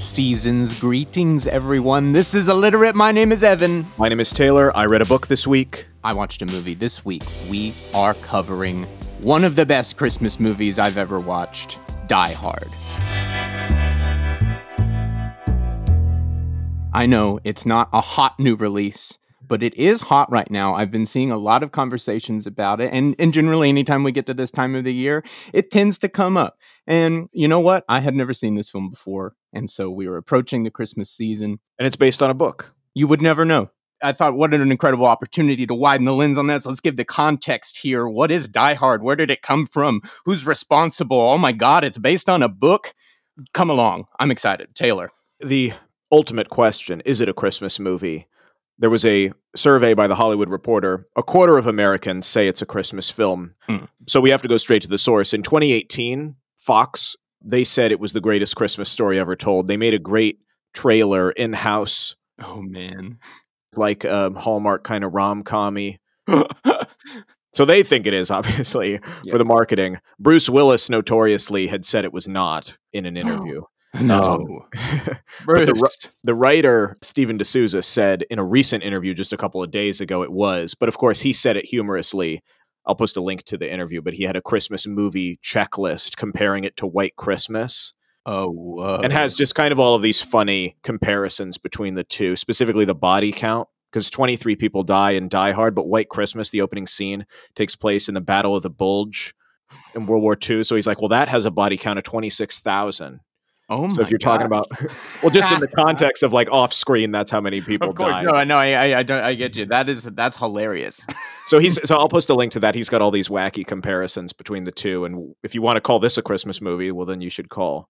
Season's greetings, everyone. This is Illiterate. My name is Evan. My name is Taylor. I read a book this week. I watched a movie this week. We are covering one of the best Christmas movies I've ever watched Die Hard. I know it's not a hot new release, but it is hot right now. I've been seeing a lot of conversations about it. And, and generally, anytime we get to this time of the year, it tends to come up. And you know what? I had never seen this film before. And so we were approaching the Christmas season. And it's based on a book. You would never know. I thought, what an incredible opportunity to widen the lens on this. Let's give the context here. What is Die Hard? Where did it come from? Who's responsible? Oh my God, it's based on a book. Come along. I'm excited. Taylor. The ultimate question is it a Christmas movie? There was a survey by the Hollywood Reporter. A quarter of Americans say it's a Christmas film. Hmm. So we have to go straight to the source. In 2018, Fox, they said it was the greatest Christmas story ever told. They made a great trailer in house. Oh, man. Like a Hallmark kind of rom commy. so they think it is, obviously, for the marketing. Bruce Willis notoriously had said it was not in an interview. No. Um, the, the, writer, Steven de Souza, said in a recent interview just a couple of days ago it was, but of course he said it humorously. I'll post a link to the interview, but he had a Christmas movie checklist comparing it to White Christmas. Oh, whoa. and has just kind of all of these funny comparisons between the two, specifically the body count because 23 people die in Die Hard, but White Christmas, the opening scene, takes place in the Battle of the Bulge in World War II. So he's like, well, that has a body count of 26,000. Oh so if you're gosh. talking about, well, just in the context of like off screen, that's how many people of course, died. No, I know, I, I, I, don't, I get you. That is that's hilarious. so he's so I'll post a link to that. He's got all these wacky comparisons between the two, and if you want to call this a Christmas movie, well, then you should call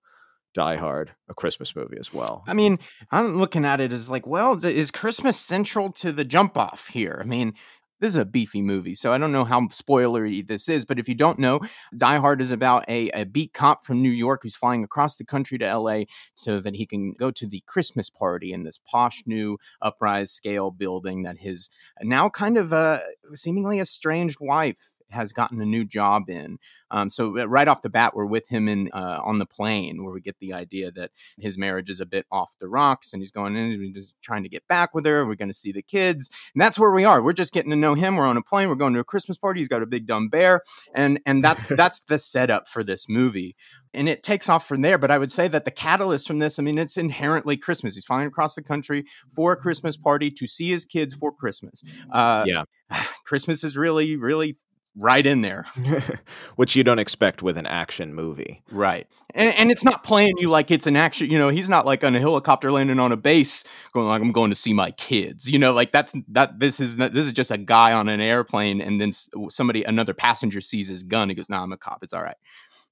Die Hard a Christmas movie as well. I mean, I'm looking at it as like, well, is Christmas central to the jump off here? I mean, this is a beefy movie, so I don't know how spoilery this is, but if you don't know, Die Hard is about a, a beat cop from New York who's flying across the country to LA so that he can go to the Christmas party in this posh new uprise scale building that his now kind of uh, seemingly estranged wife has gotten a new job in. Um, so uh, right off the bat, we're with him in uh, on the plane, where we get the idea that his marriage is a bit off the rocks, and he's going in, he's trying to get back with her. We're going to see the kids, and that's where we are. We're just getting to know him. We're on a plane. We're going to a Christmas party. He's got a big dumb bear, and and that's that's the setup for this movie. And it takes off from there. But I would say that the catalyst from this, I mean, it's inherently Christmas. He's flying across the country for a Christmas party to see his kids for Christmas. Uh, yeah. Christmas is really, really right in there. Which you don't expect with an action movie. Right. And, and it's not playing you like it's an action, you know, he's not like on a helicopter landing on a base going like I'm going to see my kids. You know, like that's that this is this is just a guy on an airplane and then somebody another passenger sees his gun he goes, "No, nah, I'm a cop. It's all right."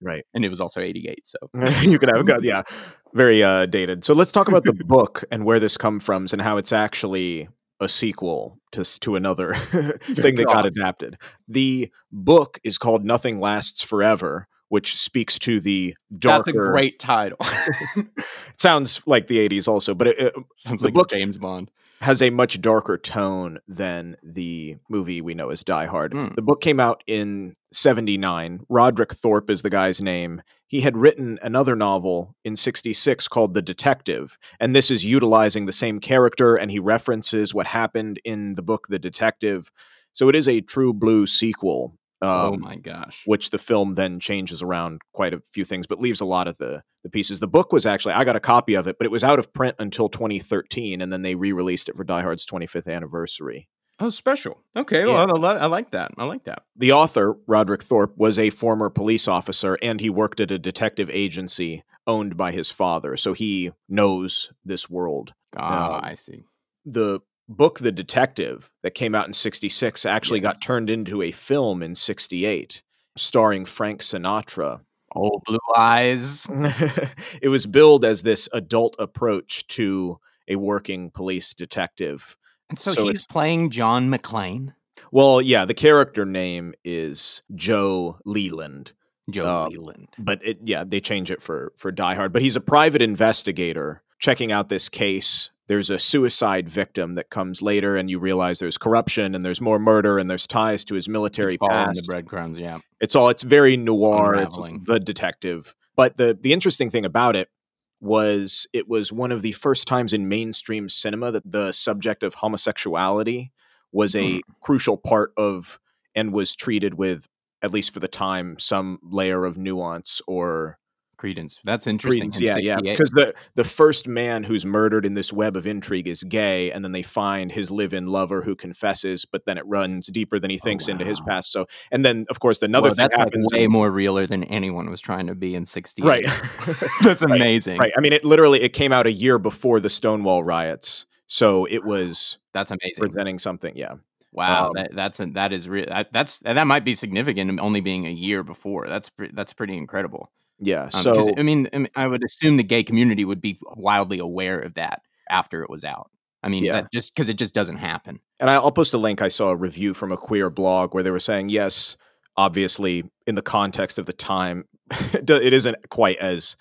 Right. And it was also 88, so. you could have got yeah, very uh dated. So let's talk about the book and where this comes from and how it's actually a sequel to to another thing that got adapted. The book is called Nothing Lasts Forever, which speaks to the darker. That's a great title. it sounds like the '80s, also, but it, it sounds like book James Bond has a much darker tone than the movie we know as Die Hard. Mm. The book came out in 79. Roderick Thorp is the guy's name. He had written another novel in 66 called The Detective, and this is utilizing the same character and he references what happened in the book The Detective. So it is a true blue sequel Oh um, oh my gosh! Which the film then changes around quite a few things, but leaves a lot of the the pieces. The book was actually I got a copy of it, but it was out of print until 2013, and then they re-released it for Die Hard's 25th anniversary. Oh, special. Okay, well. I, I, like that. I like that. The author, Roderick Thorp, was a former police officer, and he worked at a detective agency owned by his father, so he knows this world. Ah, I see. The book The Detective that came out in 66 actually yes. got turned into a film in 68 starring Frank Sinatra. Oh, blue eyes. it was billed as this adult approach to a working police detective. And so, so he's playing John McClane? Well, yeah, the character name is Joe Leland. Joe um, Leland. But it, yeah, they change it for for Die Hard. But he's a private investigator checking out this case there's a suicide victim that comes later and you realize there's corruption and there's more murder and there's ties to his military it's past. the breadcrumbs, yeah. It's all it's very noir, it's the detective. But the the interesting thing about it, was it was one of the first times in mainstream cinema that the subject of homosexuality was a mm. crucial part of and was treated with at least for the time some layer of nuance or credence. That's interesting. Credence, yeah, 68. yeah. Because the the first man who's murdered in this web of intrigue is gay, and then they find his live-in lover who confesses, but then it runs deeper than he oh, thinks oh, wow. into his past. So, and then of course another well, that's happens. Like way more realer than anyone was trying to be in '68. Right. that's amazing. Right, right. I mean, it literally it came out a year before the Stonewall riots, so it was that's amazing presenting something. Yeah. Wow, um, that, that's a, that is real. That's that might be significant. Only being a year before. That's that's pretty incredible. Yeah. Um, so I mean, I mean, I would assume the gay community would be wildly aware of that after it was out. I mean, yeah. just because it just doesn't happen. And I'll post a link. I saw a review from a queer blog where they were saying, yes, obviously, in the context of the time, it isn't quite as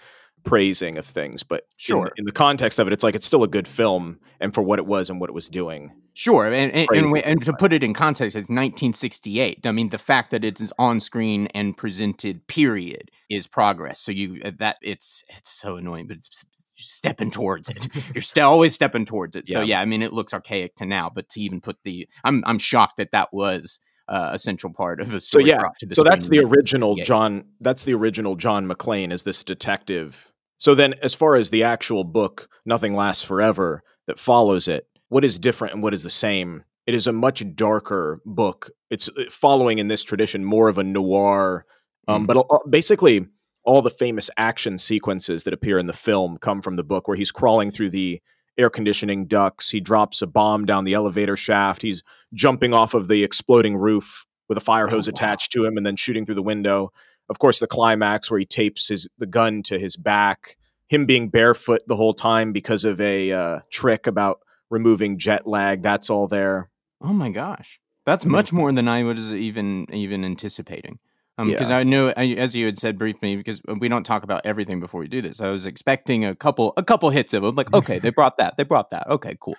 praising of things, but sure, in, in, the context of it, it's like it's still a good film, and for what it was and what it was doing. Sure, and and, and, and to put it in context, it's 1968. I mean, the fact that it's on screen and presented, period, is progress. So you uh, that it's it's so annoying, but it's stepping towards it. You're still always stepping towards it. So yeah. yeah, I mean, it looks archaic to now, but to even put the, I'm I'm shocked that that was uh, a central part of a story. So yeah, so that's the original John. That's the original John McClane as this detective so then, as far as the actual book, Nothing Lasts Forever, that follows it, what is different and what is the same? It is a much darker book. It's uh, following in this tradition more of a noir, um, mm. but uh, basically all the famous action sequences that appear in the film come from the book, where he's crawling through the air conditioning ducts. He drops a bomb down the elevator shaft. He's jumping off of the exploding roof with a fire oh, hose oh, attached to him and then shooting through the window of course, the climax where he tapes his the gun to his back, him being barefoot the whole time because of a uh, trick about removing jet lag. That's all there. Oh my gosh, that's mm-hmm. much more than I was even even anticipating. Because um, yeah. I know, as you had said briefly, because we don't talk about everything before we do this. I was expecting a couple a couple hits of them. Like, okay, they brought that, they brought that. Okay, cool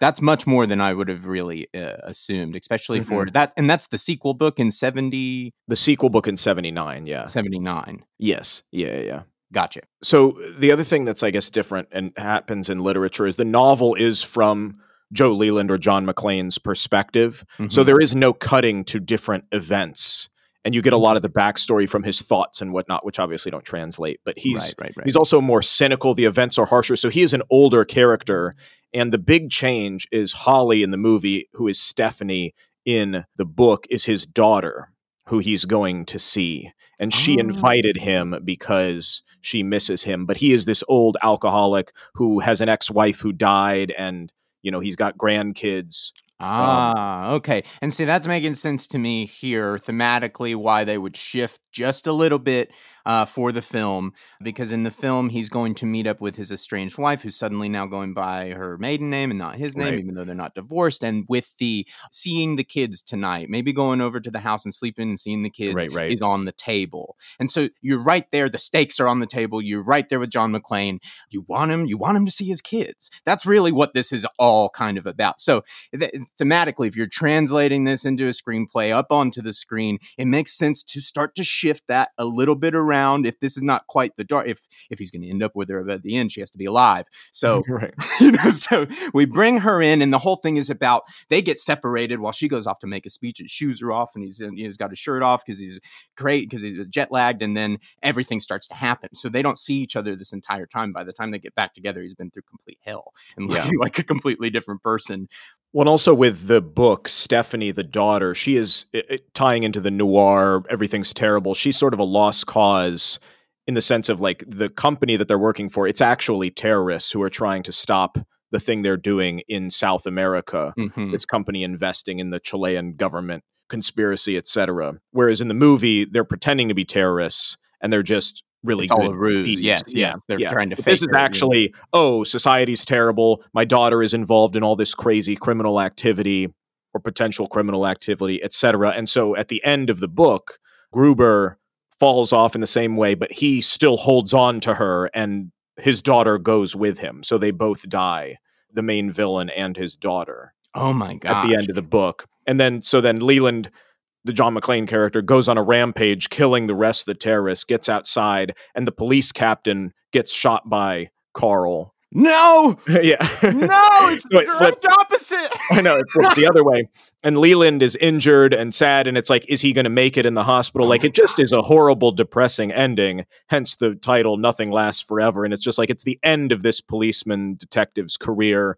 that's much more than I would have really uh, assumed, especially mm-hmm. for that. And that's the sequel book in 70. The sequel book in 79. Yeah. 79. Yes. Yeah. Yeah. Gotcha. So the other thing that's, I guess, different and happens in literature is the novel is from Joe Leland or John McClane's perspective. Mm-hmm. So there is no cutting to different events. And you get a lot of the backstory from his thoughts and whatnot, which obviously don't translate. But he's right, right, right. he's also more cynical. The events are harsher, so he is an older character, and the big change is Holly in the movie, who is Stephanie in the book, is his daughter, who he's going to see. And she oh. invited him because she misses him. But he is this old alcoholic who has an ex wife who died, and, you know, he's got grandkids. Um, ah, okay. And see, that's making sense to me here thematically why they would shift just a little bit uh, for the film because in the film he's going to meet up with his estranged wife who's suddenly now going by her maiden name and not his name right. even though they're not divorced and with the seeing the kids tonight maybe going over to the house and sleeping and seeing the kids right, right. is on the table and so you're right there the stakes are on the table you're right there with john mcclane you want him you want him to see his kids that's really what this is all kind of about so th- thematically if you're translating this into a screenplay up onto the screen it makes sense to start to shift that a little bit around if this is not quite the dark if if he's going to end up with her at the end she has to be alive so right. you know so we bring her in and the whole thing is about they get separated while she goes off to make a speech his shoes are off and he's he's got his shirt off because he's great because he's jet lagged and then everything starts to happen so they don't see each other this entire time by the time they get back together he's been through complete hell and yeah. like a completely different person well, and also with the book, Stephanie, the daughter, she is it, it, tying into the noir, everything's terrible. She's sort of a lost cause in the sense of like the company that they're working for, it's actually terrorists who are trying to stop the thing they're doing in South America. Mm-hmm. This company investing in the Chilean government conspiracy, etc. Whereas in the movie, they're pretending to be terrorists and they're just really it's all a ruse. Yes, yes. They're yeah. trying to. this is actually, oh, society's terrible. My daughter is involved in all this crazy criminal activity or potential criminal activity, etc. And so, at the end of the book, Gruber falls off in the same way, but he still holds on to her, and his daughter goes with him. So they both die, the main villain and his daughter. Oh my god! At the end of the book, and then so then Leland the John McClane character goes on a rampage, killing the rest of the terrorists, gets outside, and the police captain gets shot by Carl. No, yeah, no, it's the direct opposite. I know it flips the other way, and Leland is injured and sad, and it's like, is he going to make it in the hospital? Oh like, it just gosh. is a horrible, depressing ending. Hence the title, "Nothing Lasts Forever," and it's just like it's the end of this policeman detective's career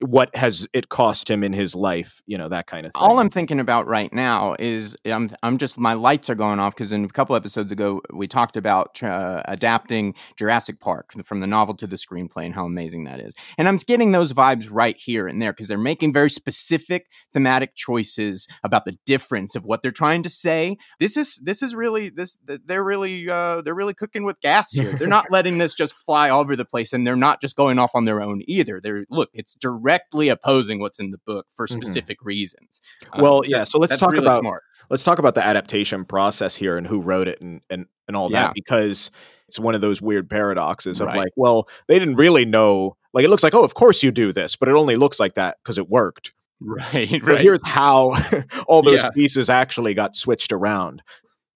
what has it cost him in his life you know that kind of thing. All i'm thinking about right now is i'm, I'm just my lights are going off because in a couple episodes ago we talked about uh, adapting jurassic park from the novel to the screenplay and how amazing that is. And i'm getting those vibes right here and there because they're making very specific thematic choices about the difference of what they're trying to say. This is this is really this they're really uh, they're really cooking with gas here. They're not letting this just fly all over the place and they're not just going off on their own either. They're look it's direct directly opposing what's in the book for mm-hmm. specific mm-hmm. reasons. Well, um, yeah. So let's talk really about smart. let's talk about the adaptation process here and who wrote it and and and all yeah. that because it's one of those weird paradoxes of like, well, they didn't really know. Like, it looks like, oh, of course you do this, but it only looks like that because it worked. Right, right. But here's how all those yeah. pieces actually got switched around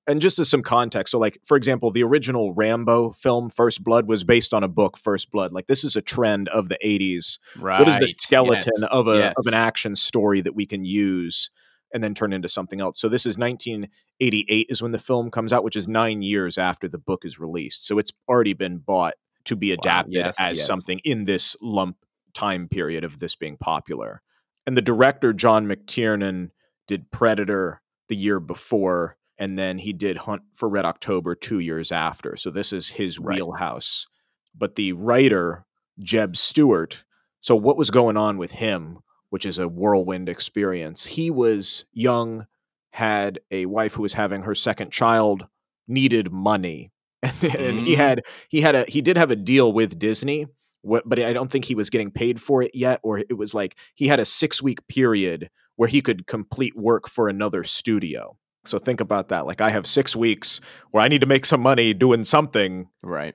and just as some context, so like for example, the original Rambo film First Blood was based on a book First Blood. Like this is a trend of the 80s. Right. What is the skeleton yes. of a yes. of an action story that we can use and then turn into something else? So this is 1988 is when the film comes out, which is 9 years after the book is released. So it's already been bought to be adapted wow. yes, as something in this lump time period of this being popular. And the director John McTiernan did Predator the year before and then he did Hunt for Red October two years after. So this is his right. wheelhouse. But the writer, Jeb Stuart, so what was going on with him, which is a whirlwind experience? He was young, had a wife who was having her second child, needed money. And, mm. he had he had a he did have a deal with Disney, but I don't think he was getting paid for it yet, or it was like he had a six week period where he could complete work for another studio. So think about that. Like I have six weeks where I need to make some money doing something. Right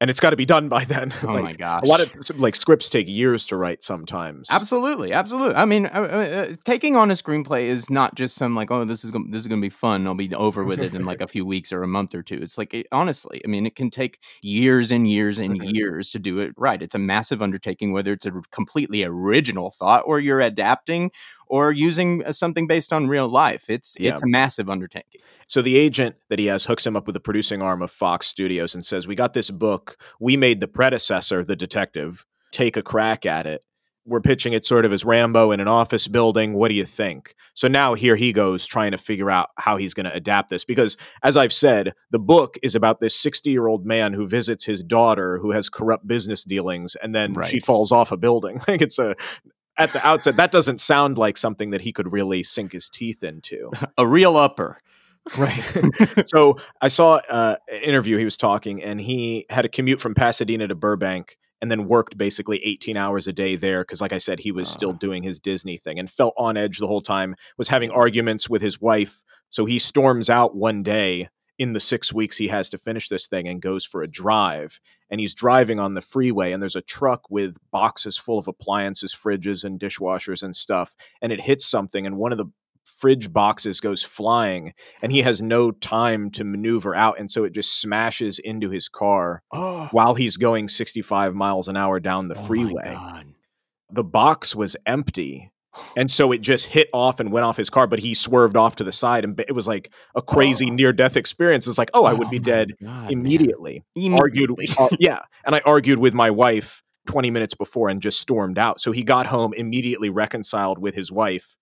and it's got to be done by then. Oh like, my gosh! A lot of like scripts take years to write sometimes. Absolutely, absolutely. I mean, uh, uh, taking on a screenplay is not just some like, oh, this is gonna, this is going to be fun. I'll be over with it in like a few weeks or a month or two. It's like it, honestly, I mean, it can take years and years and mm-hmm. years to do it right. It's a massive undertaking, whether it's a completely original thought or you're adapting or using uh, something based on real life. It's yeah. it's a massive undertaking. So the agent that he has hooks him up with the producing arm of Fox Studios and says, "We got this book. We made the predecessor, the detective, take a crack at it. We're pitching it sort of as Rambo in an office building. What do you think?" So now here he goes trying to figure out how he's going to adapt this because as I've said, the book is about this 60-year-old man who visits his daughter who has corrupt business dealings and then right. she falls off a building. Like it's a at the outset, that doesn't sound like something that he could really sink his teeth into. A real upper. Right. so I saw uh, an interview. He was talking, and he had a commute from Pasadena to Burbank, and then worked basically 18 hours a day there because, like I said, he was uh. still doing his Disney thing and felt on edge the whole time. Was having arguments with his wife. So he storms out one day in the six weeks he has to finish this thing and goes for a drive. And he's driving on the freeway, and there's a truck with boxes full of appliances, fridges, and dishwashers and stuff. And it hits something, and one of the fridge boxes goes flying and he has no time to maneuver out and so it just smashes into his car oh. while he's going 65 miles an hour down the oh freeway the box was empty and so it just hit off and went off his car but he swerved off to the side and it was like a crazy oh. near death experience it's like oh i would be oh dead God, immediately. immediately argued uh, yeah and i argued with my wife 20 minutes before and just stormed out so he got home immediately reconciled with his wife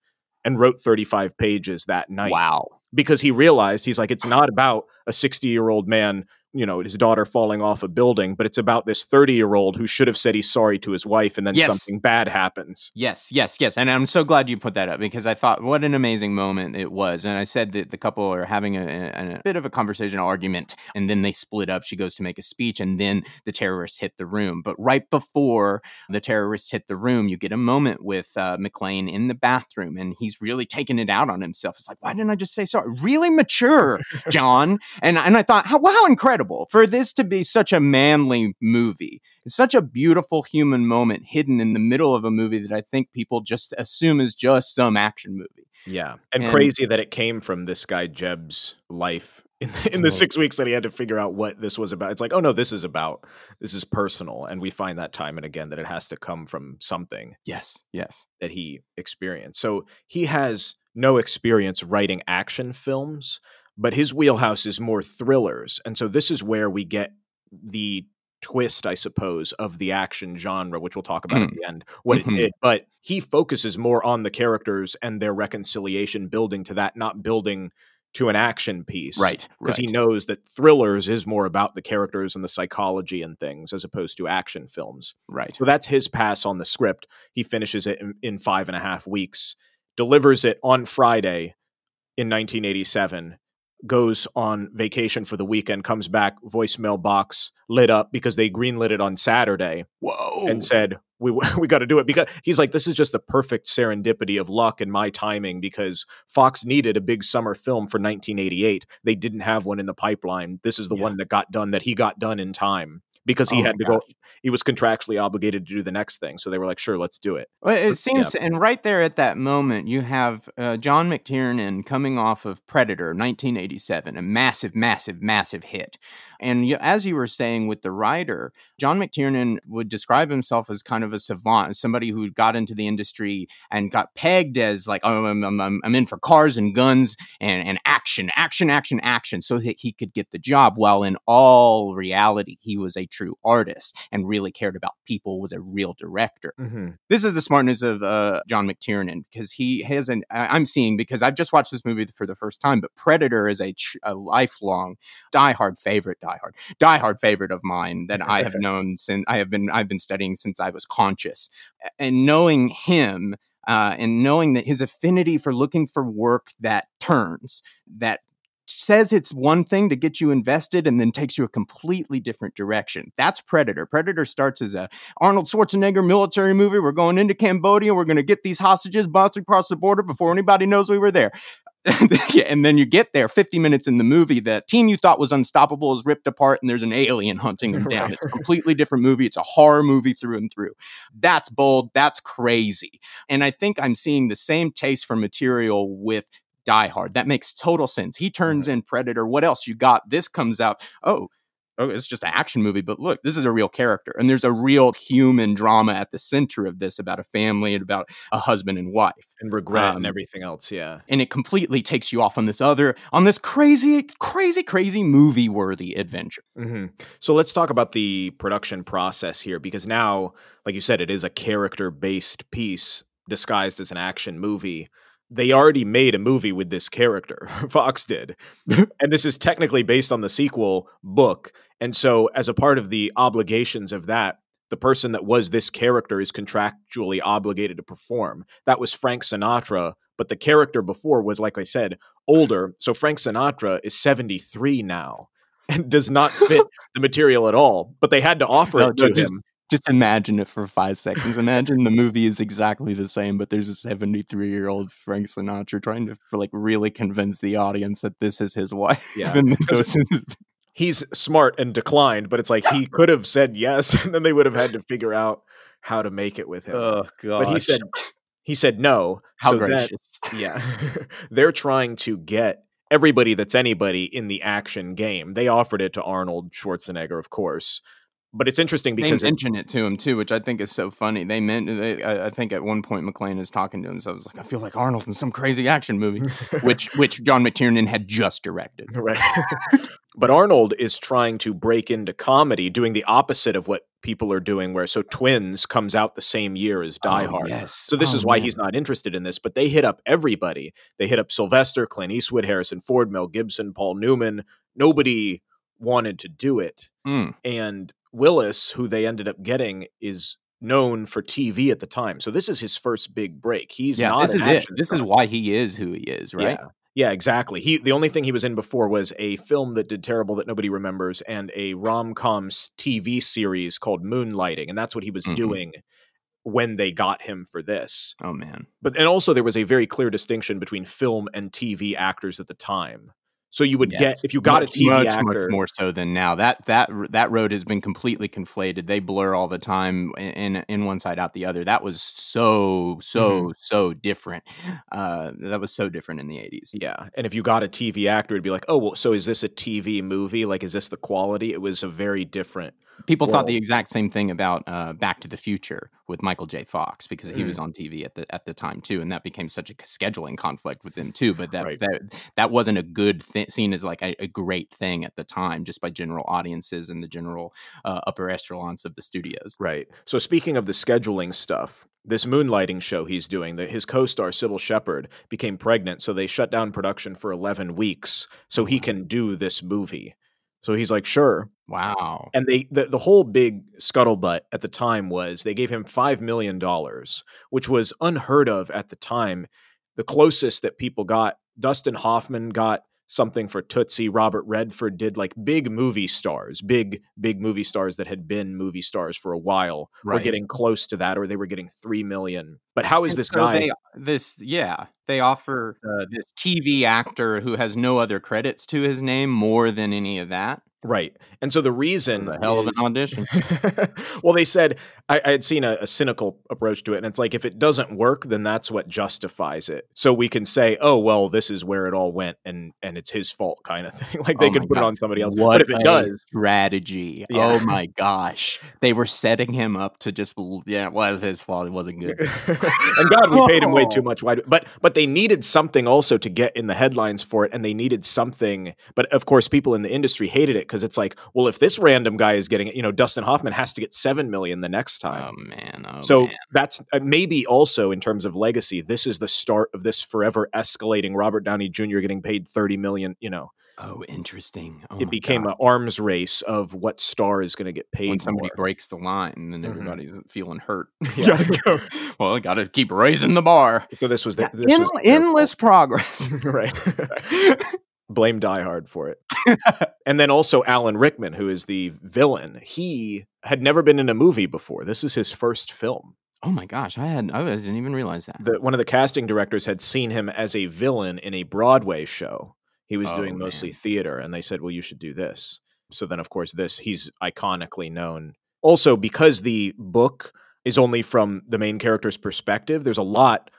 and wrote 35 pages that night. Wow. Because he realized he's like, it's not about a 60 year old man you know his daughter falling off a building but it's about this 30 year old who should have said he's sorry to his wife and then yes. something bad happens. Yes yes yes and i'm so glad you put that up because i thought what an amazing moment it was and i said that the couple are having a, a, a bit of a conversation argument and then they split up. She goes to make a speech and then the terrorists hit the room but right before the terrorists hit the room you get a moment with uh, mcclane in the bathroom and he's really taking it out on himself. It's like why didn't i just say sorry really mature john and, and i thought how, wow, how incredible incredible for this to be such a manly movie. It's such a beautiful human moment hidden in the middle of a movie that I think people just assume is just some action movie. Yeah. And, and crazy that it came from this guy Jeb's life in, in the mm-hmm. six weeks that he had to figure out what this was about. It's like, oh no, this is about this is personal, and we find that time and again that it has to come from something. Yes, yes, that he experienced. So he has no experience writing action films, but his wheelhouse is more thrillers, and so this is where we get the twist, I suppose, of the action genre, which we'll talk about mm. at the end, what mm-hmm. it did. But he focuses more on the characters and their reconciliation, building to that, not building to an action piece. Right. Because right. he knows that thrillers is more about the characters and the psychology and things as opposed to action films. Right. So that's his pass on the script. He finishes it in, in five and a half weeks, delivers it on Friday in 1987 goes on vacation for the weekend, comes back, voicemail box lit up because they greenlit it on Saturday. Whoa. And said, we we got to do it because he's like this is just the perfect serendipity of luck and my timing because Fox needed a big summer film for 1988 they didn't have one in the pipeline this is the yeah. one that got done that he got done in time because he oh had to gosh. go he was contractually obligated to do the next thing so they were like sure let's do it well, it seems yeah. and right there at that moment you have uh, john mctiernan coming off of predator 1987 a massive massive massive hit and you, as you were saying with the writer john mctiernan would describe himself as kind of a savant somebody who got into the industry and got pegged as like oh, I'm, I'm, I'm in for cars and guns and, and action action action action so that he could get the job while in all reality he was a true artist and really cared about people, was a real director. Mm-hmm. This is the smartness of uh, John McTiernan because he has an, I'm seeing because I've just watched this movie for the first time, but Predator is a, a lifelong diehard favorite, diehard, diehard favorite of mine that I have known since I have been, I've been studying since I was conscious. And knowing him, uh, and knowing that his affinity for looking for work that turns, that says it's one thing to get you invested and then takes you a completely different direction. That's Predator. Predator starts as a Arnold Schwarzenegger military movie. We're going into Cambodia. We're going to get these hostages bouncing across the border before anybody knows we were there. and then you get there 50 minutes in the movie the team you thought was unstoppable is ripped apart and there's an alien hunting them down it's a completely different movie it's a horror movie through and through that's bold that's crazy and i think i'm seeing the same taste for material with Die Hard. That makes total sense. He turns in Predator. What else you got? This comes out. Oh, oh, it's just an action movie, but look, this is a real character. And there's a real human drama at the center of this about a family and about a husband and wife. And regret um, and everything else, yeah. And it completely takes you off on this other, on this crazy, crazy, crazy movie worthy adventure. Mm-hmm. So let's talk about the production process here because now, like you said, it is a character based piece disguised as an action movie they already made a movie with this character. Fox did. and this is technically based on the sequel book. And so, as a part of the obligations of that, the person that was this character is contractually obligated to perform. That was Frank Sinatra, but the character before was, like I said, older. So Frank Sinatra is 73 now and does not fit the material at all. But they had to offer no, it to him just imagine it for five seconds. Imagine the movie is exactly the same, but there's a 73 year old Frank Sinatra trying to for like really convince the audience that this is his wife. Yeah. he's smart and declined, but it's like he could have said yes, and then they would have had to figure out how to make it with him. Oh god! But he said he said no. How so gracious! That, yeah, they're trying to get everybody that's anybody in the action game. They offered it to Arnold Schwarzenegger, of course, but it's interesting because they mention it, it, to him too, which I think is so funny. They meant, they, I, I, think at one point McClane is talking to him, so I was like, I feel like Arnold in some crazy action movie, which which John McTiernan had just directed. Right. but Arnold is trying to break into comedy, doing the opposite of what people are doing. Where so Twins comes out the same year as Die oh, Hard. Yes. So this oh, is why man. he's not interested in this. But they hit up everybody. They hit up Sylvester, Clint Eastwood, Harrison Ford, Mel Gibson, Paul Newman. Nobody wanted to do it. Mm. And Willis, who they ended up getting, is known for TV at the time. So this is his first big break. He's yeah, not this is it. This is why he is who he is, right? Yeah. Yeah, exactly. He the only thing he was in before was a film that did terrible that nobody remembers and a rom-com TV series called Moonlighting and that's what he was mm-hmm. doing when they got him for this. Oh man. But and also there was a very clear distinction between film and TV actors at the time. So you would yes. get if you got much, a TV much, actor, much much more so than now. That that that road has been completely conflated. They blur all the time in in one side out the other. That was so so mm-hmm. so different. Uh, that was so different in the eighties. Yeah, and if you got a TV actor, it'd be like, oh, well, so is this a TV movie? Like, is this the quality? It was a very different People thought the exact same thing about uh, Back to the Future with Michael J. Fox because he mm. was on TV at the at the time too, and that became such a scheduling conflict with them too. But that right. that that wasn't a good thing, seen as like a, a, great thing at the time, just by general audiences and the general uh, upper echelons of the studios. Right. So speaking of the scheduling stuff, this moonlighting show he's doing that his co-star Cybill Shepherd became pregnant so they shut down production for 11 weeks so he can do this movie so he's like, sure. Wow. And they the, the whole big scuttlebutt at the time was they gave him five million dollars, which was unheard of at the time. The closest that people got, Dustin Hoffman got something for Tootsie. Robert Redford did like big movie stars, big, big movie stars that had been movie stars for a while right. were getting close to that, or they were getting three million. But how is and this so guy? They, this, yeah, they offer uh, this TV actor who has no other credits to his name more than any of that. Right. And so the reason a hell of an audition. well, they said I, I had seen a, a, cynical approach to it, and it's like if it doesn't work, then that's what justifies it. So we can say, oh well, this is where it all went, and and it's his fault, kind of thing. like they oh could put God. it on somebody else. What but if it does, strategy. Yeah. Oh my gosh, they were setting him up to just yeah, it was his fault. It wasn't good. and God, we paid him way too much. Why? But but they needed something also to get in the headlines for it, and they needed something. But of course, people in the industry hated it because it's like, well, if this random guy is getting it, you know, Dustin Hoffman has to get seven million the next time. Oh man! Oh, so man. that's uh, maybe also in terms of legacy. This is the start of this forever escalating. Robert Downey Jr. getting paid thirty million. You know. Oh, interesting. Oh it became an arms race of what star is going to get paid. When somebody more. breaks the line, and then mm-hmm. everybody's feeling hurt. Yeah. go, well, I got to keep raising the bar. So this was the, this was endless progress. right blame Die Hard for it. and then also Alan Rickman, who is the villain. He had never been in a movie before. This is his first film. Oh my gosh, I had I didn't even realize that. The, one of the casting directors had seen him as a villain in a Broadway show. He was oh, doing mostly man. theater, and they said, "Well, you should do this." So then, of course, this he's iconically known. Also, because the book is only from the main character's perspective, there's a lot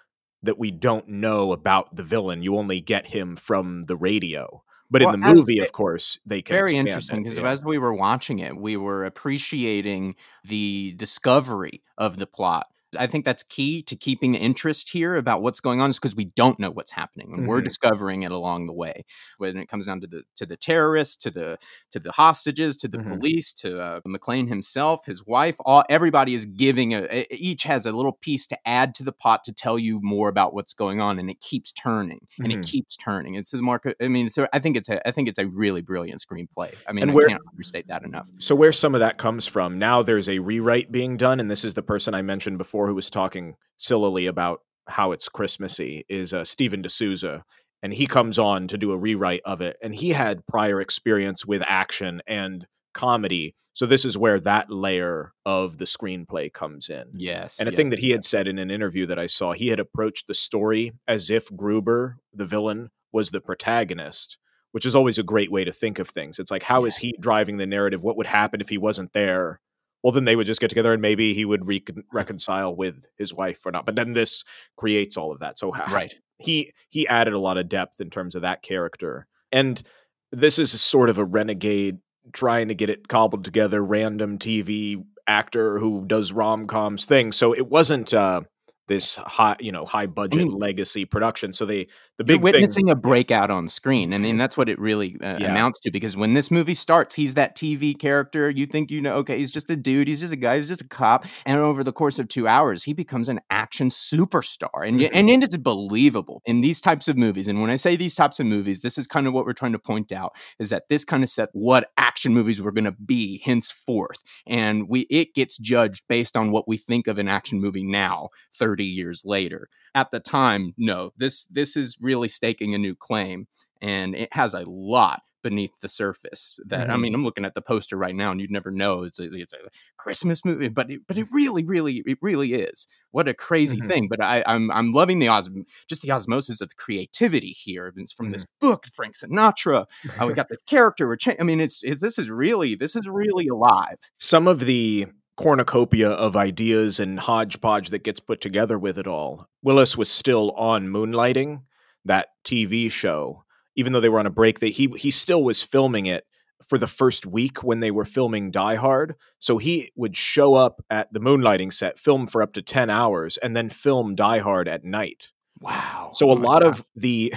that we don't know about the villain. You only get him from the radio. But well, in the movie, of course, they can very interesting because yeah. as we were watching it, we were appreciating the discovery of the plot I think that's key to keeping interest here about what's going on is because we don't know what's happening and mm-hmm. we're discovering it along the way. When it comes down to the to the terrorists, to the to the hostages, to the mm-hmm. police, to uh, McClane himself, his wife, all everybody is giving a each has a little piece to add to the pot to tell you more about what's going on, and it keeps turning and mm-hmm. it keeps turning. It's the market. I mean, so I think it's a I think it's a really brilliant screenplay. I mean, and where, I can't understate that enough. So where some of that comes from now, there's a rewrite being done, and this is the person I mentioned before before who was talking sillily about how it's Christmassy is uh, Steven de Souza, and he comes on to do a rewrite of it, and he had prior experience with action and comedy, so this is where that layer of the screenplay comes in. Yes, and a yes, thing that he had said in an interview that I saw, he had approached the story as if Gruber, the villain, was the protagonist. Which is always a great way to think of things. It's like, how yeah. is he driving the narrative? What would happen if he wasn't there? Well then they would just get together and maybe he would re- reconcile with his wife or not but then this creates all of that. So how, right. he he added a lot of depth in terms of that character. And this is sort of a renegade trying to get it cobbled together random tv actor who does rom-coms thing. So it wasn't uh this high, you know, high budget I mean, legacy production. So they the big witnessing thing, a breakout on screen. I mean, that's what it really uh, yeah. amounts to. Because when this movie starts, he's that TV character. You think you know, okay, he's just a dude. He's just a guy. He's just a cop. And over the course of two hours, he becomes an action superstar. And mm-hmm. and it's believable in these types of movies. And when I say these types of movies, this is kind of what we're trying to point out is that this kind of set what action movies were going to be henceforth. And we it gets judged based on what we think of an action movie now, thirty years later at the time, no, this this is really staking a new claim, and it has a lot beneath the surface. That mm-hmm. I mean, I'm looking at the poster right now, and you'd never know it's a, it's a Christmas movie, but it, but it really, really, it really is. What a crazy mm-hmm. thing! But I, I'm I'm loving the os just the osmosis of the creativity here. It's from mm-hmm. this book, Frank Sinatra. uh, we got this character. I mean, it's, it's this is really this is really alive. Some of the cornucopia of ideas and hodgepodge that gets put together with it all. Willis was still on Moonlighting, that TV show, even though they were on a break. That he he still was filming it for the first week when they were filming Die Hard. So he would show up at the Moonlighting set, film for up to ten hours, and then film Die Hard at night. Wow! So a oh lot God. of the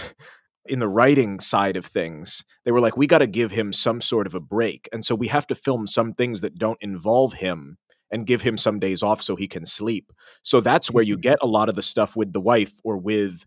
in the writing side of things, they were like, we got to give him some sort of a break. And so we have to film some things that don't involve him and give him some days off so he can sleep. So that's where you mm-hmm. get a lot of the stuff with the wife or with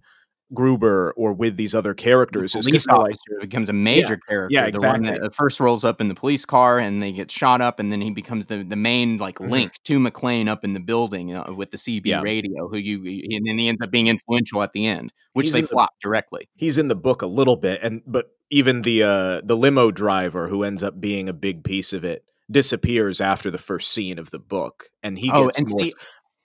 Gruber or with these other characters. The police officer like, becomes a major yeah, character. Yeah, exactly. The one that first rolls up in the police car and they get shot up, and then he becomes the, the main like mm-hmm. link to McClane up in the building uh, with the CB yeah. radio. Who you and then he ends up being influential at the end, which he's they flop the, directly. He's in the book a little bit, and but even the uh, the limo driver who ends up being a big piece of it disappears after the first scene of the book, and he oh, gets and more, see,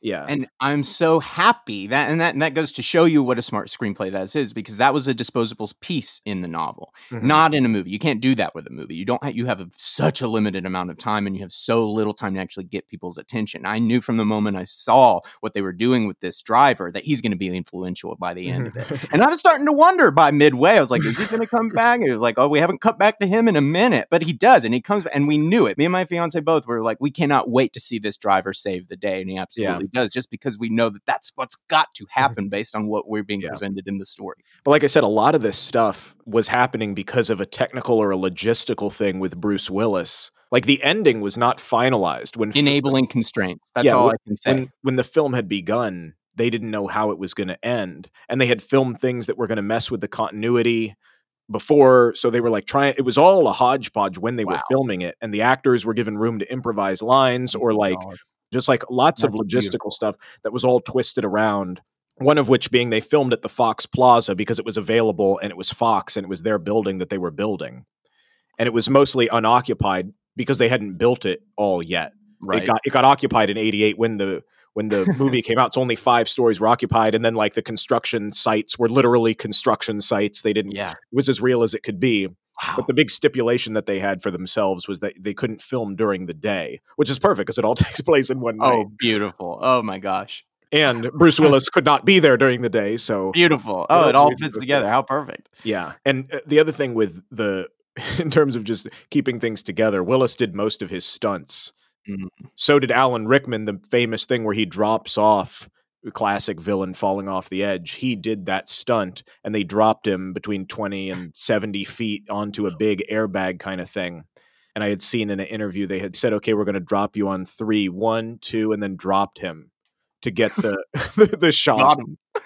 yeah. And I'm so happy that and that and that goes to show you what a smart screenplay that is because that was a disposable piece in the novel, mm-hmm. not in a movie. You can't do that with a movie. You don't have, you have a, such a limited amount of time and you have so little time to actually get people's attention. I knew from the moment I saw what they were doing with this driver that he's going to be influential by the end of it. Mm-hmm. And I was starting to wonder by midway. I was like, is he going to come back? it was like, oh, we haven't cut back to him in a minute, but he does, and he comes, and we knew it. Me and my fiance both were like, we cannot wait to see this driver save the day, and he absolutely yeah. Does, just because we know that that's what's got to mm-hmm. happen based on what we're being yeah. presented in the story. But like I said, a lot of this stuff was happening because of a technical or a logistical thing with Bruce Willis. Like the ending was not finalized when enabling constraints. That's yeah, all when, I can say. When, when the film had begun, they didn't know how it was going to end, and they had filmed things that were going to mess with the continuity before so they were like trying it was all a hodgepodge when they wow. were filming it and the actors were given room to improvise lines oh or like just like lots That's of logistical beautiful. stuff that was all twisted around. One of which being they filmed at the Fox Plaza because it was available and it was Fox and it was their building that they were building. And it was mostly unoccupied because they hadn't built it all yet. Right. It got it got occupied in 88 when the when the movie came out. So only five stories were occupied, and then like the construction sites were literally construction sites. They didn't. Yeah, it was as real as it could be. Wow. But the big stipulation that they had for themselves was that they couldn't film during the day, which is perfect because it all takes place in one night. Oh, beautiful. Oh my gosh. And Bruce Willis could not be there during the day, so beautiful. Oh, it all fits together. How perfect. Yeah. And uh, the other thing with the in terms of just keeping things together, Willis did most of his stunts. Mm-hmm. So did Alan Rickman, the famous thing where he drops off classic villain falling off the edge. He did that stunt and they dropped him between 20 and 70 feet onto a big airbag kind of thing. And I had seen in an interview, they had said, okay, we're going to drop you on three, one, two, and then dropped him to get the, the, the shot.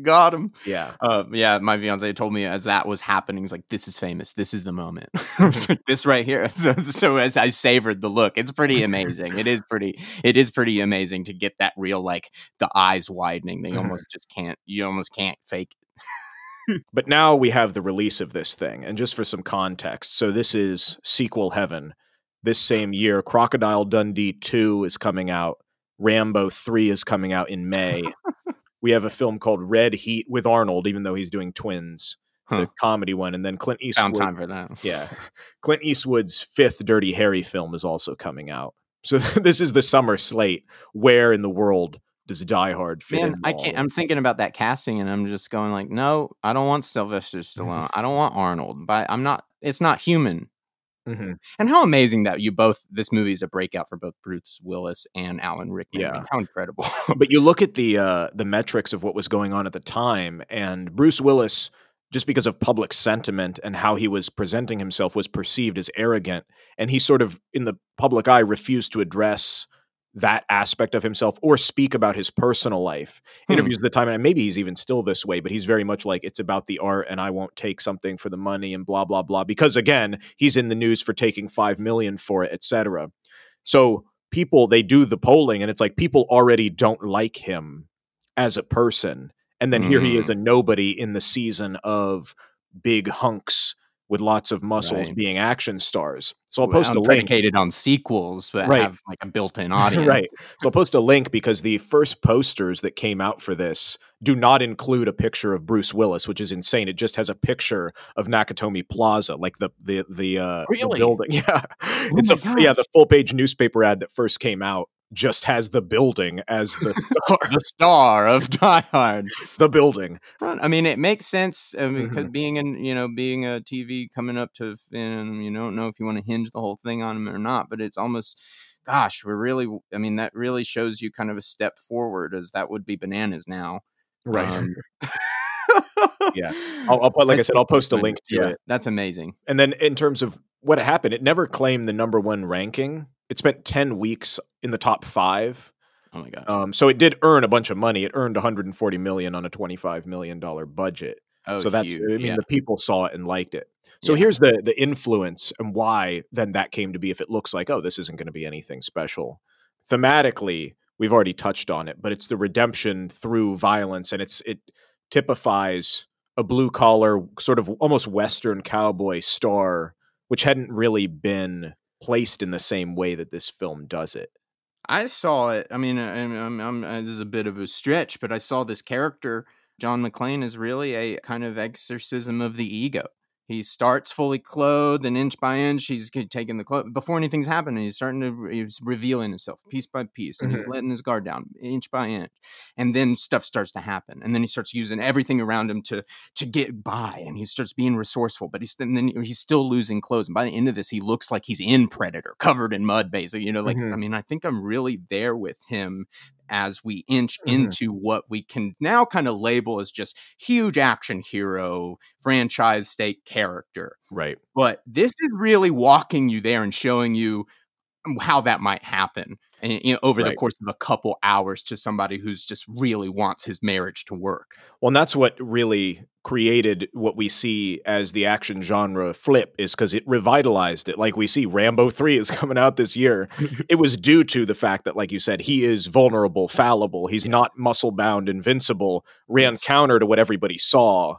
got him. Yeah. Uh, yeah. My fiance told me as that was happening, he's like, this is famous. This is the moment. Like, this right here. So, so as I savored the look, it's pretty amazing. it is pretty, it is pretty amazing to get that real, like the eyes widening. They mm-hmm. almost just can't, you almost can't fake it. but now we have the release of this thing. And just for some context, so this is sequel heaven. This same year, Crocodile Dundee 2 is coming out. Rambo 3 is coming out in May we have a film called Red Heat with Arnold, even though he's doing Twins, huh. the comedy one, and then Clint Eastwood. Found time for that. yeah, Clint Eastwood's fifth Dirty Harry film is also coming out. So this is the summer slate. Where in the world does Die Hard fit? Man, I can't. I'm thinking about that casting, and I'm just going like, no, I don't want Sylvester Stallone. I don't want Arnold. But I'm not. It's not human. Mm-hmm. And how amazing that you both this movie is a breakout for both Bruce Willis and Alan Rickman. Yeah, I mean, how incredible! but you look at the uh, the metrics of what was going on at the time, and Bruce Willis, just because of public sentiment and how he was presenting himself, was perceived as arrogant, and he sort of in the public eye refused to address that aspect of himself or speak about his personal life. Hmm. Interviews at the time, and maybe he's even still this way, but he's very much like it's about the art and I won't take something for the money and blah blah blah. Because again, he's in the news for taking five million for it, etc. So people they do the polling and it's like people already don't like him as a person. And then mm. here he is hmm. a nobody in the season of big hunks with lots of muscles Right. being action stars. So I'll Well, post a link. predicated on sequels that Right. have like a built-in audience. Right. So I'll post a link because the first posters that came out for this do not include a picture of Bruce Willis, which is insane. It just has a picture of Nakatomi Plaza, like the the the, uh, the building. Yeah, it's a my yeah. The full page newspaper ad that first came out just has the building as the star. the star of Die Hard. the building. I mean, it makes sense I mean, 'cause Mhm. being in, you know, being a TV coming up to, and you don't know if you want to hinge the whole thing on him or not, but it's almost, gosh, we're really, I mean, that really shows you kind of a step forward, as that would be bananas now. Right. Um, Yeah. I'll, I'll put like I said, I'll post a link to Yeah, it. That's amazing. And then in terms of what happened, it never claimed the number one ranking. It spent ten weeks in the top five. Oh my gosh. Um, so it did earn a bunch of money. It earned 140 million on a 25 million dollar budget. oh, so that's huge. I mean yeah. the people saw it and liked it. So Yeah. here's the the influence and why then that came to be if it looks like oh this isn't going to be anything special. Thematically, we've already touched on it, but it's the redemption through violence and it's it typifies a blue collar sort of almost western cowboy star which hadn't really been placed in the same way that this film does it. I saw it. I mean, I- I'm, I'm, I'm, uh, this is a bit of a stretch, but I saw this character, John McClane, is really a kind of exorcism of the ego. He starts fully clothed, and inch by inch, he's taking the clothes before anything's happening. He's starting to he's revealing himself piece by piece, and he's letting his guard down inch by inch, and then stuff starts to happen, and then he starts using everything around him to to get by, and he starts being resourceful. But he's then he's still losing clothes, and by the end of this, he looks like he's in Predator, covered in mud, basically. You know, like Mhm. I mean, I think I'm really there with him as we inch Mhm. into what we can now kind of label as just huge action hero franchise state character. Right. But this is really walking you there and showing you how that might happen and, you know, over the course of a couple hours to somebody who's just really wants his marriage to work. Well, and that's what really created what we see as the action genre flip is because it revitalized it. Like we see Rambo 3 is coming out this year. it was due to the fact that, like you said, he is vulnerable, fallible. He's Yes. not muscle bound, invincible, ran Yes. counter to what everybody saw.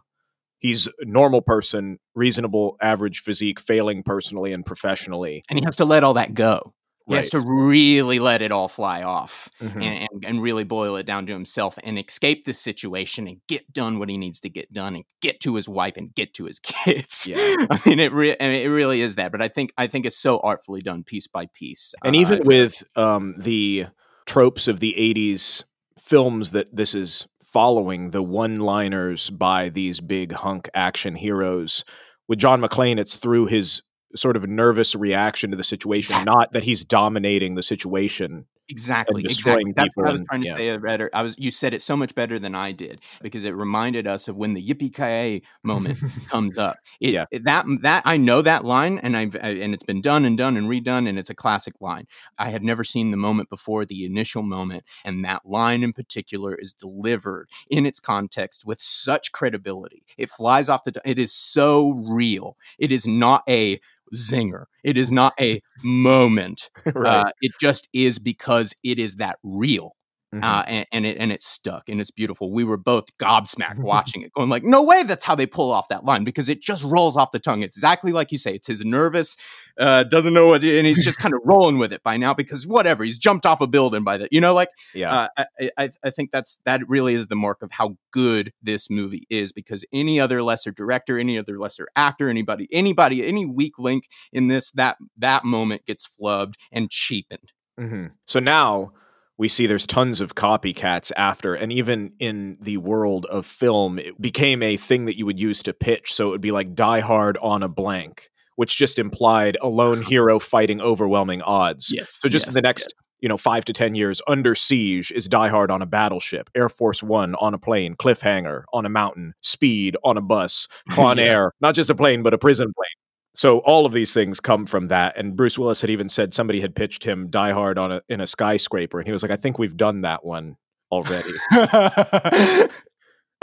He's a normal person, reasonable, average physique, failing personally and professionally. And he has to let all that go. He has to really let it all fly off. Mhm. and, and, and really boil it down to himself and escape this situation and get done what he needs to get done and get to his wife and get to his kids. Yeah. I mean, it, re- I mean, it really is that. But I think I think it's so artfully done, piece by piece. and Uh, even with um, the tropes of the 80s films that this is following the one liners by these big hunk action heroes with john mcclane it's through his sort of nervous reaction to the situation Exactly. not that he's dominating the situation exactly, exactly. That's what I was and- trying to yeah. say. Better. I was. You said it so much better than I did because it reminded us of when the yippee ki moment comes up. It, Yeah. it- that that I know that line, and I've I- and it's been done and done and redone, and it's a classic line. I had never seen the moment before, the initial moment, and that line in particular is delivered in its context with such credibility. It flies off the. It is so real. It is not a zinger. It is not a moment. right Uh, it just is because it is that real Mhm. uh, and, and it and it's stuck and it's beautiful. We were both gobsmacked watching it, going like, "No way, that's how they pull off that line," because it just rolls off the tongue. It's exactly like you say. It's his nervous, uh, doesn't know what, and he's just kind of rolling with it by now because whatever, he's jumped off a building by the, you know, like yeah uh, I, I I think that's that really is the mark of how good this movie is because any other lesser director, any other lesser actor, anybody, anybody, any weak link in this, that that moment gets flubbed and cheapened. hmm So now we see there's tons of copycats after, and even in the world of film, it became a thing that you would use to pitch. So it would be like Die Hard on a blank, which just implied a lone hero fighting overwhelming odds. Yes. So just in the next, you know, five to ten years, Under Siege is Die Hard on a battleship, Air Force One on a plane, Cliffhanger on a mountain, Speed on a bus, Con Yeah. Air, not just a plane but a prison plane. So all of these things come from that. And Bruce Willis had even said somebody had pitched him Die Hard on a in a skyscraper, and he was like, "I think we've done that one already."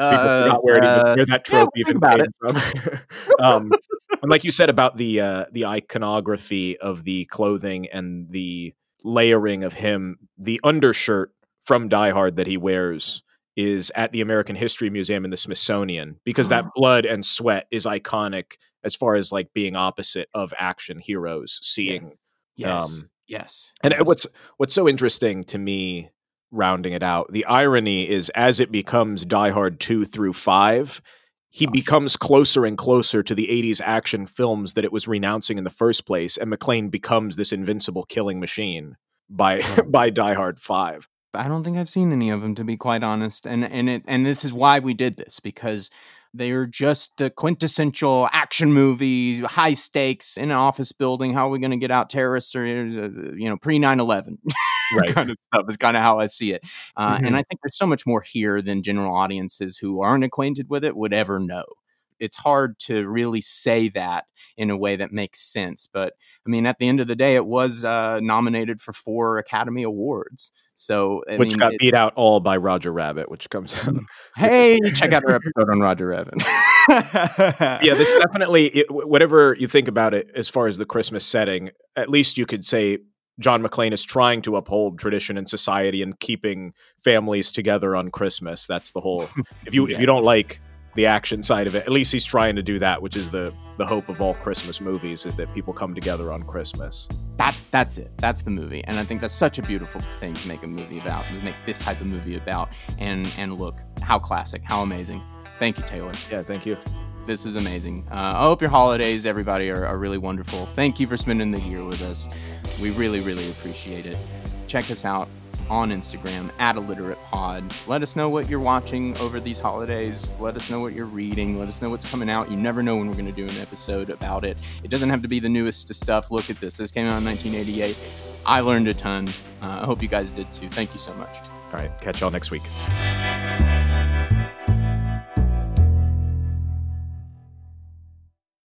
Forgot where, even, where that Uh, yeah, trope even came from. um, and like you said about the uh, the iconography of the clothing and the layering of him, the undershirt from Die Hard that he wears is at the American History Museum in the Smithsonian because that blood and sweat is iconic as far as like being opposite of action heroes seeing yes. um, yes. And yes. what's what's so interesting to me rounding it out the irony is as it becomes die hard 2 through 5 he becomes closer and closer to the 80s action films that it was renouncing in the first place and McClane becomes this invincible killing machine by by Die Hard 5. I don't think I've seen any of them to be quite honest and and it and this is why we did this because they are just the quintessential action movie, high stakes in an office building. How are we going to get out terrorists or, uh, you know, pre 9 11 right. kind of stuff is kind of how I see it. Uh, mm-hmm. And I think there's so much more here than general audiences who aren't acquainted with it would ever know it's hard to really say that in a way that makes sense. But I mean, at the end of the day, it was uh, nominated for four Academy Awards. So I which mean, got it, beat out all by Roger Rabbit, which comes. hey, check out our episode on Roger Rabbit. yeah, this definitely. It, whatever you think about it, as far as the Christmas setting, at least you could say John McClane is trying to uphold tradition and society and keeping families together on Christmas. That's the whole. If you yeah. if you don't like the action side of it. At least he's trying to do that, which is the the hope of all Christmas movies is that people come together on Christmas. That's that's it. That's the movie, and I think that's such a beautiful thing to make a movie about, to make this type of movie about. And and look, how classic, how amazing. Thank you, Taylor. Yeah, thank you. This is amazing. Uh, I hope your holidays, everybody, are, are really wonderful. Thank you for spending the year with us. We really, really appreciate it. Check us out on Instagram at illiterate pod. Let us know what you're watching over these holidays. Let us know what you're reading. Let us know what's coming out. You never know when we're going to do an episode about it. It doesn't have to be the newest stuff. Look at this. This came out in 1988. I learned a ton. Uh, I hope you guys did too. Thank you so much. All right. Catch y'all next week.